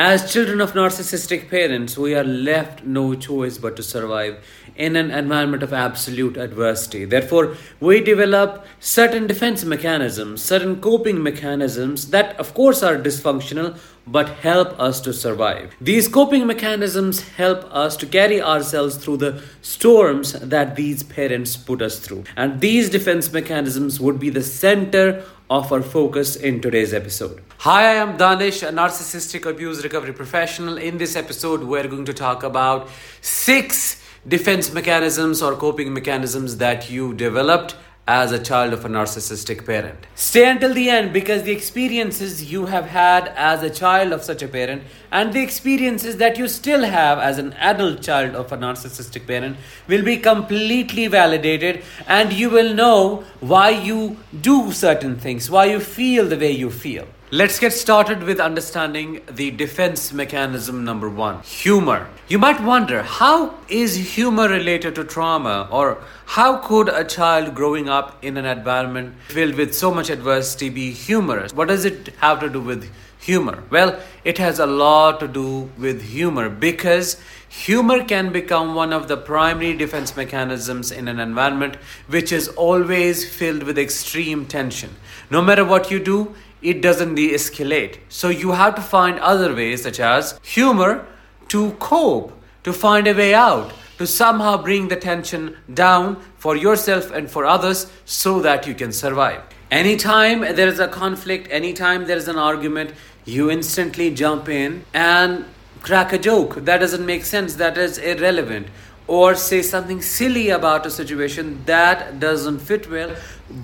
As children of narcissistic parents, we are left no choice but to survive in an environment of absolute adversity. Therefore, we develop certain defense mechanisms, certain coping mechanisms that, of course, are dysfunctional but help us to survive. These coping mechanisms help us to carry ourselves through the storms that these parents put us through. And these defense mechanisms would be the center of our focus in today's episode. Hi, I am Danish, a narcissistic abuse recovery professional. In this episode, we're going to talk about six defense mechanisms or coping mechanisms that you developed as a child of a narcissistic parent. Stay until the end because the experiences you have had as a child of such a parent and the experiences that you still have as an adult child of a narcissistic parent will be completely validated and you will know why you do certain things, why you feel the way you feel. Let's get started with understanding the defense mechanism number one humor. You might wonder how is humor related to trauma, or how could a child growing up in an environment filled with so much adversity be humorous? What does it have to do with humor? Well, it has a lot to do with humor because humor can become one of the primary defense mechanisms in an environment which is always filled with extreme tension. No matter what you do, it doesn't de escalate. So you have to find other ways, such as humor, to cope, to find a way out, to somehow bring the tension down for yourself and for others so that you can survive. Anytime there is a conflict, anytime there is an argument, you instantly jump in and crack a joke. That doesn't make sense, that is irrelevant or say something silly about a situation that doesn't fit well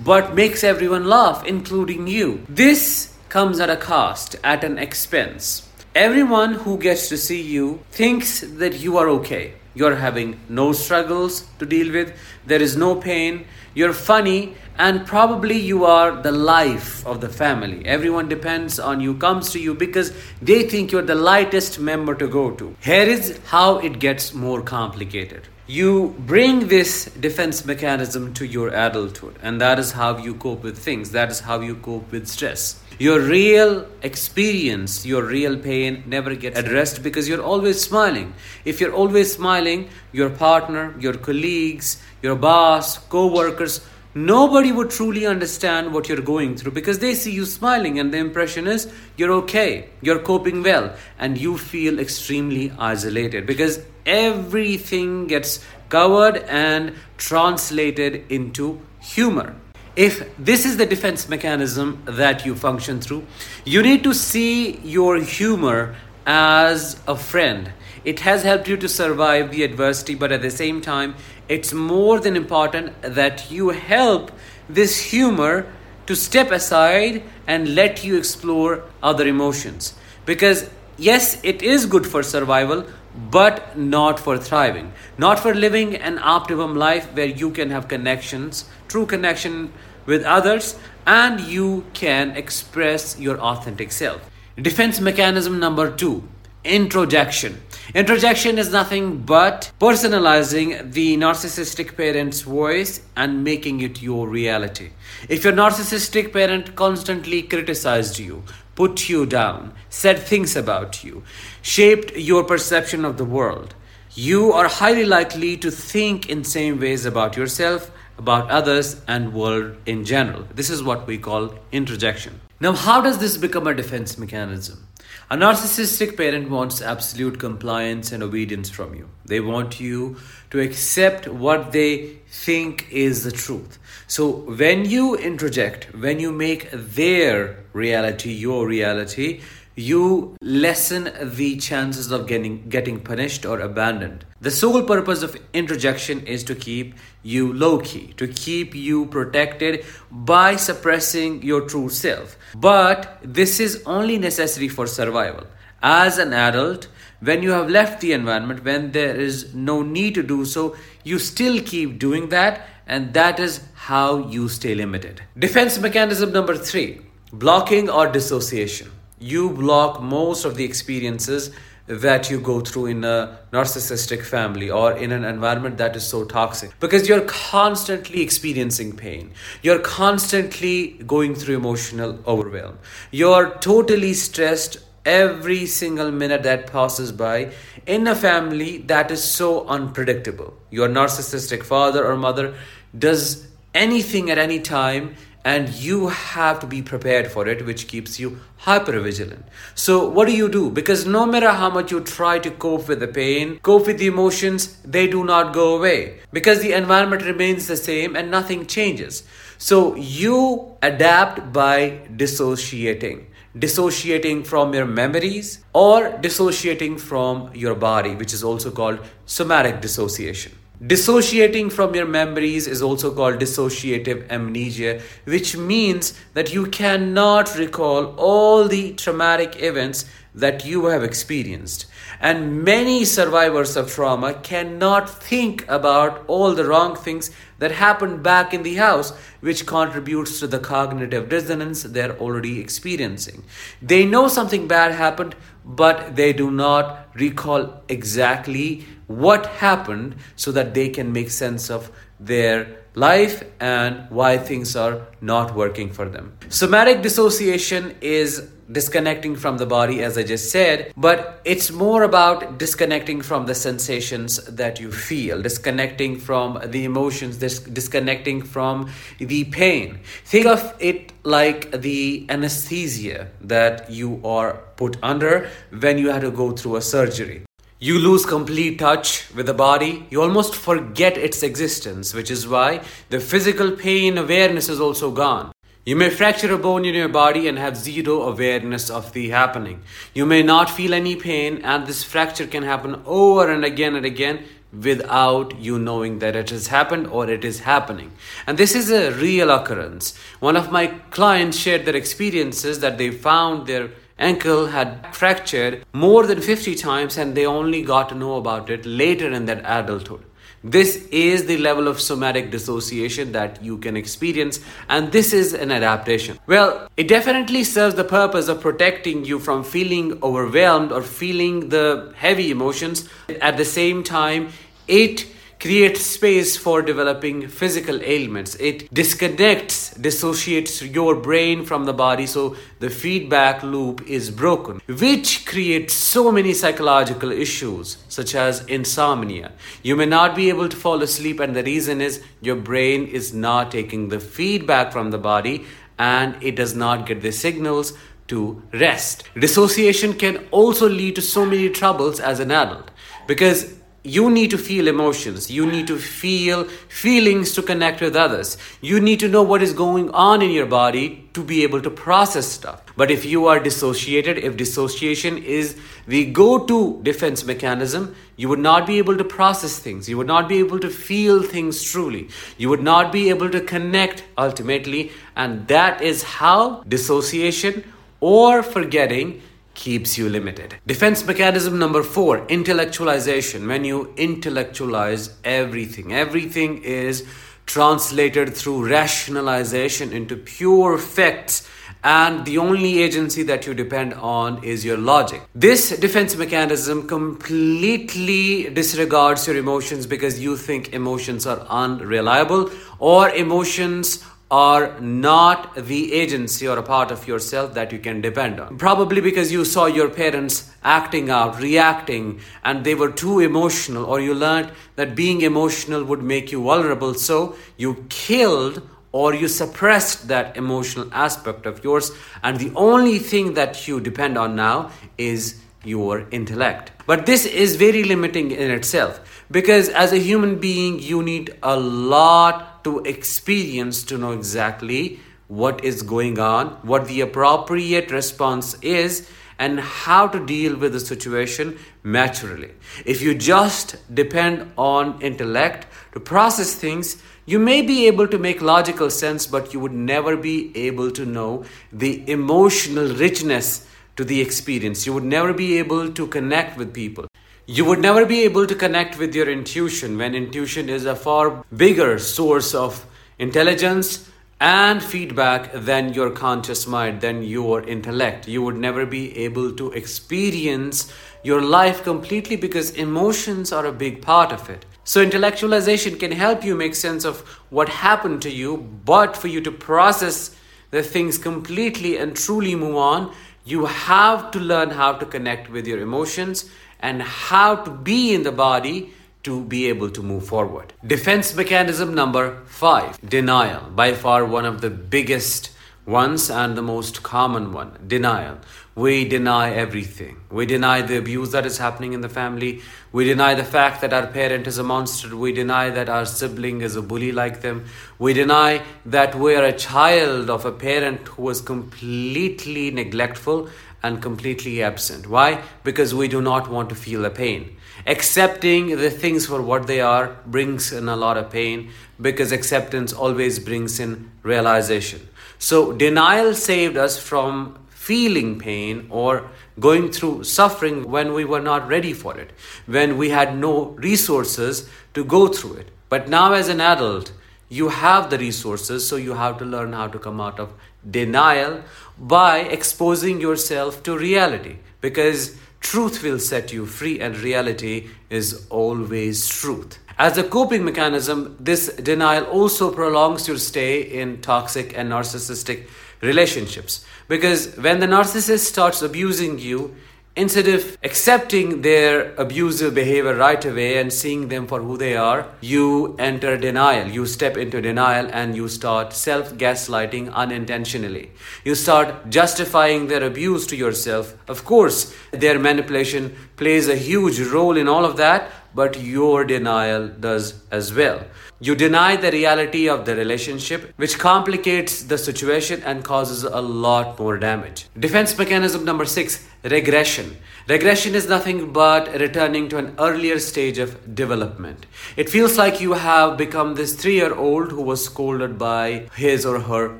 but makes everyone laugh, including you. This comes at a cost, at an expense. Everyone who gets to see you thinks that you are okay. You're having no struggles to deal with, there is no pain, you're funny, and probably you are the life of the family. Everyone depends on you, comes to you because they think you're the lightest member to go to. Here is how it gets more complicated. You bring this defense mechanism to your adulthood, and that is how you cope with things, that is how you cope with stress. Your real experience, your real pain never gets addressed because you're always smiling. If you're always smiling, your partner, your colleagues, your boss, co workers, nobody would truly understand what you're going through because they see you smiling and the impression is you're okay, you're coping well, and you feel extremely isolated because everything gets covered and translated into humor. If this is the defense mechanism that you function through, you need to see your humor as a friend. It has helped you to survive the adversity, but at the same time, it's more than important that you help this humor to step aside and let you explore other emotions. Because, yes, it is good for survival, but not for thriving, not for living an optimum life where you can have connections, true connection with others, and you can express your authentic self. Defense mechanism number two introjection. Introjection is nothing but personalizing the narcissistic parent's voice and making it your reality. If your narcissistic parent constantly criticized you, put you down, said things about you, shaped your perception of the world, you are highly likely to think in same ways about yourself, about others and world in general. This is what we call introjection. Now, how does this become a defense mechanism? A narcissistic parent wants absolute compliance and obedience from you. They want you to accept what they think is the truth. So, when you introject, when you make their reality your reality, you lessen the chances of getting, getting punished or abandoned. The sole purpose of introjection is to keep you low key, to keep you protected by suppressing your true self. But this is only necessary for survival. As an adult, when you have left the environment, when there is no need to do so, you still keep doing that, and that is how you stay limited. Defense mechanism number three blocking or dissociation you block most of the experiences that you go through in a narcissistic family or in an environment that is so toxic because you're constantly experiencing pain you're constantly going through emotional overwhelm you're totally stressed every single minute that passes by in a family that is so unpredictable. Your narcissistic father or mother does anything at any time and you have to be prepared for it which keeps you hyper vigilant so what do you do? Because no matter how much you try to cope with the pain cope with the emotions they do not go away. Because the environment remains the same and nothing changes. So you adapt by dissociating. Dissociating from your memories or dissociating from your body which is also called somatic dissociation Dissociating from your memories is also called dissociative amnesia, which means that you cannot recall all the traumatic events that you have experienced. And many survivors of trauma cannot think about all the wrong things that happened back in the house, which contributes to the cognitive dissonance they're already experiencing. They know something bad happened, but they do not recall exactly what happened so that they can make sense of their life and why things are not working for them. Somatic dissociation is disconnecting from the body, as I just said, but it's more about disconnecting from the sensations that you feel, disconnecting from the emotions, dis- disconnecting from the pain. Think of it like the anesthesia that you are put under when you had to go through a surgery. You lose complete touch with the body. You almost forget its existence, which is why the physical pain awareness is also gone. You may fracture a bone in your body and have zero awareness of the happening. You may not feel any pain, and this fracture can happen over and again and again without you knowing that it has happened or it is happening. And this is a real occurrence. One of my clients shared their experiences that they found their ankle had fractured more than 50 times and they only got to know about it later in their adulthood. This is the level of somatic dissociation that you can experience, and this is an adaptation. Well, it definitely serves the purpose of protecting you from feeling overwhelmed or feeling the heavy emotions. At the same time, it creates space for developing physical ailments. It disconnects, dissociates your brain from the body so the feedback loop is broken, which creates so many psychological issues such as insomnia. You may not be able to fall asleep, and the reason is your brain is not taking the feedback from the body and it does not get the signals to rest. Dissociation can also lead to so many troubles as an adult because you need to feel emotions. You need to feel feelings to connect with others. You need to know what is going on in your body to be able to process stuff. But if you are dissociated if dissociation is the go-to defense mechanism you would not be able to process things. You would not be able to feel things truly. You would not be able to connect ultimately. And that is how dissociation or forgetting keeps you limited. Defense mechanism number four intellectualization. When you intellectualize everything, everything is translated through rationalization into pure facts and the only agency that you depend on is your logic. This defense mechanism completely disregards your emotions because you think emotions are unreliable or emotions are not the agency or a part of yourself that you can depend on. Probably because you saw your parents acting out, reacting, and they were too emotional, or you learned that being emotional would make you vulnerable, so you killed or you suppressed that emotional aspect of yours, and the only thing that you depend on now is your intellect. But this is very limiting in itself because as a human being, you need a lot to experience to know exactly what is going on, what the appropriate response is, and how to deal with the situation maturely. If you just depend on intellect to process things, you may be able to make logical sense, but you would never be able to know the emotional richness to the experience. You would never be able to connect with people. You would never be able to connect with your intuition when intuition is a far bigger source of intelligence and feedback than your conscious mind, than your intellect. You would never be able to experience your life completely because emotions are a big part of it. So, intellectualization can help you make sense of what happened to you, but for you to process the things completely and truly move on You have to learn how to connect with your emotions and how to be in the body to be able to move forward. Defense mechanism number five denial. By far, one of the biggest ones and the most common one denial. We deny everything. We deny the abuse that is happening in the family. We deny the fact that our parent is a monster. We deny that our sibling is a bully like them. We deny that we are a child of a parent who was completely neglectful and completely absent. Why? Because we do not want to feel the pain. Accepting the things for what they are brings in a lot of pain because acceptance always brings in realization. So, denial saved us from feeling pain or going through suffering when we were not ready for it, when we had no resources to go through it. But now, as an adult, you have the resources, so you have to learn how to come out of denial by exposing yourself to reality because truth will set you free and reality is always truth. As a coping mechanism, this denial also prolongs your stay in toxic and narcissistic relationships. Because when the narcissist starts abusing you, instead of accepting their abusive behavior right away and seeing them for who they are, you enter denial. You step into denial and you start self gaslighting unintentionally. You start justifying their abuse to yourself. Of course, their manipulation plays a huge role in all of that, but your denial does as well. You deny the reality of the relationship, which complicates the situation and causes a lot more damage. Defense mechanism number six regression. Regression is nothing but returning to an earlier stage of development. It feels like you have become this three year old who was scolded by his or her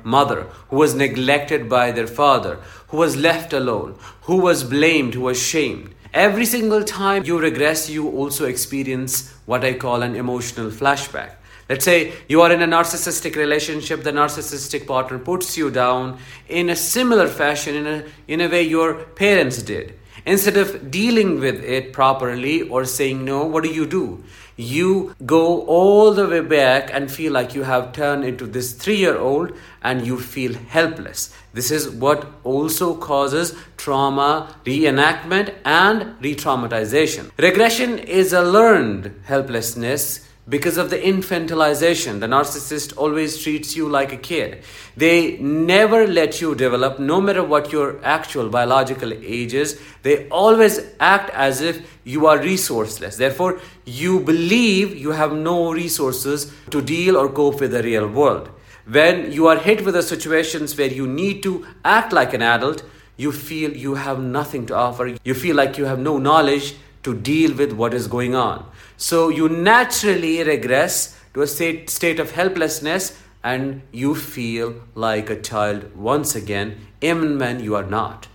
mother, who was neglected by their father, who was left alone, who was blamed, who was shamed. Every single time you regress, you also experience what I call an emotional flashback. Let's say you are in a narcissistic relationship, the narcissistic partner puts you down in a similar fashion, in a, in a way your parents did. Instead of dealing with it properly or saying no, what do you do? You go all the way back and feel like you have turned into this three year old and you feel helpless. This is what also causes trauma reenactment and re traumatization. Regression is a learned helplessness because of the infantilization. The narcissist always treats you like a kid. They never let you develop, no matter what your actual biological age is. They always act as if you are resourceless. Therefore, you believe you have no resources to deal or cope with the real world. When you are hit with the situations where you need to act like an adult, you feel you have nothing to offer. You feel like you have no knowledge to deal with what is going on. So you naturally regress to a state, state of helplessness and you feel like a child once again, even when you are not.